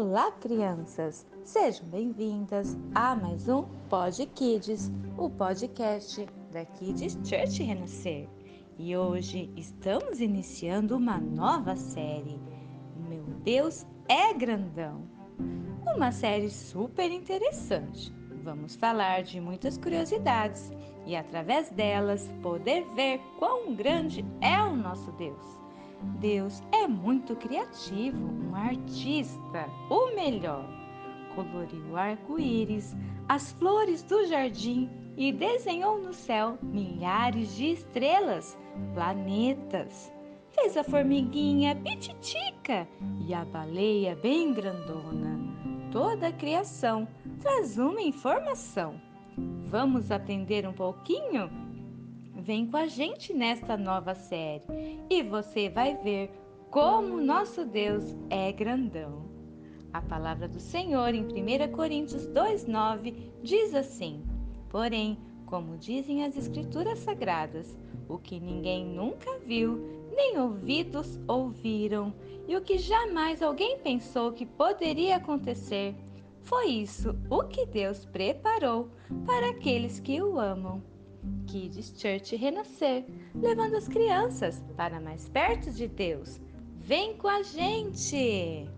Olá, crianças! Sejam bem-vindas a mais um Pod Kids, o podcast da Kids Church Renascer. E hoje estamos iniciando uma nova série. Meu Deus é grandão! Uma série super interessante. Vamos falar de muitas curiosidades e, através delas, poder ver quão grande é o nosso Deus. Deus é muito criativo, um artista, o melhor. Coloriu arco-íris, as flores do jardim e desenhou no céu milhares de estrelas, planetas. Fez a formiguinha pititica e a baleia bem grandona. Toda a criação traz uma informação. Vamos aprender um pouquinho? Vem com a gente nesta nova série e você vai ver como nosso Deus é grandão. A palavra do Senhor em 1 Coríntios 2,9 diz assim: Porém, como dizem as Escrituras Sagradas, o que ninguém nunca viu, nem ouvidos ouviram, e o que jamais alguém pensou que poderia acontecer, foi isso o que Deus preparou para aqueles que o amam. Kids Church renascer, levando as crianças para mais perto de Deus. Vem com a gente!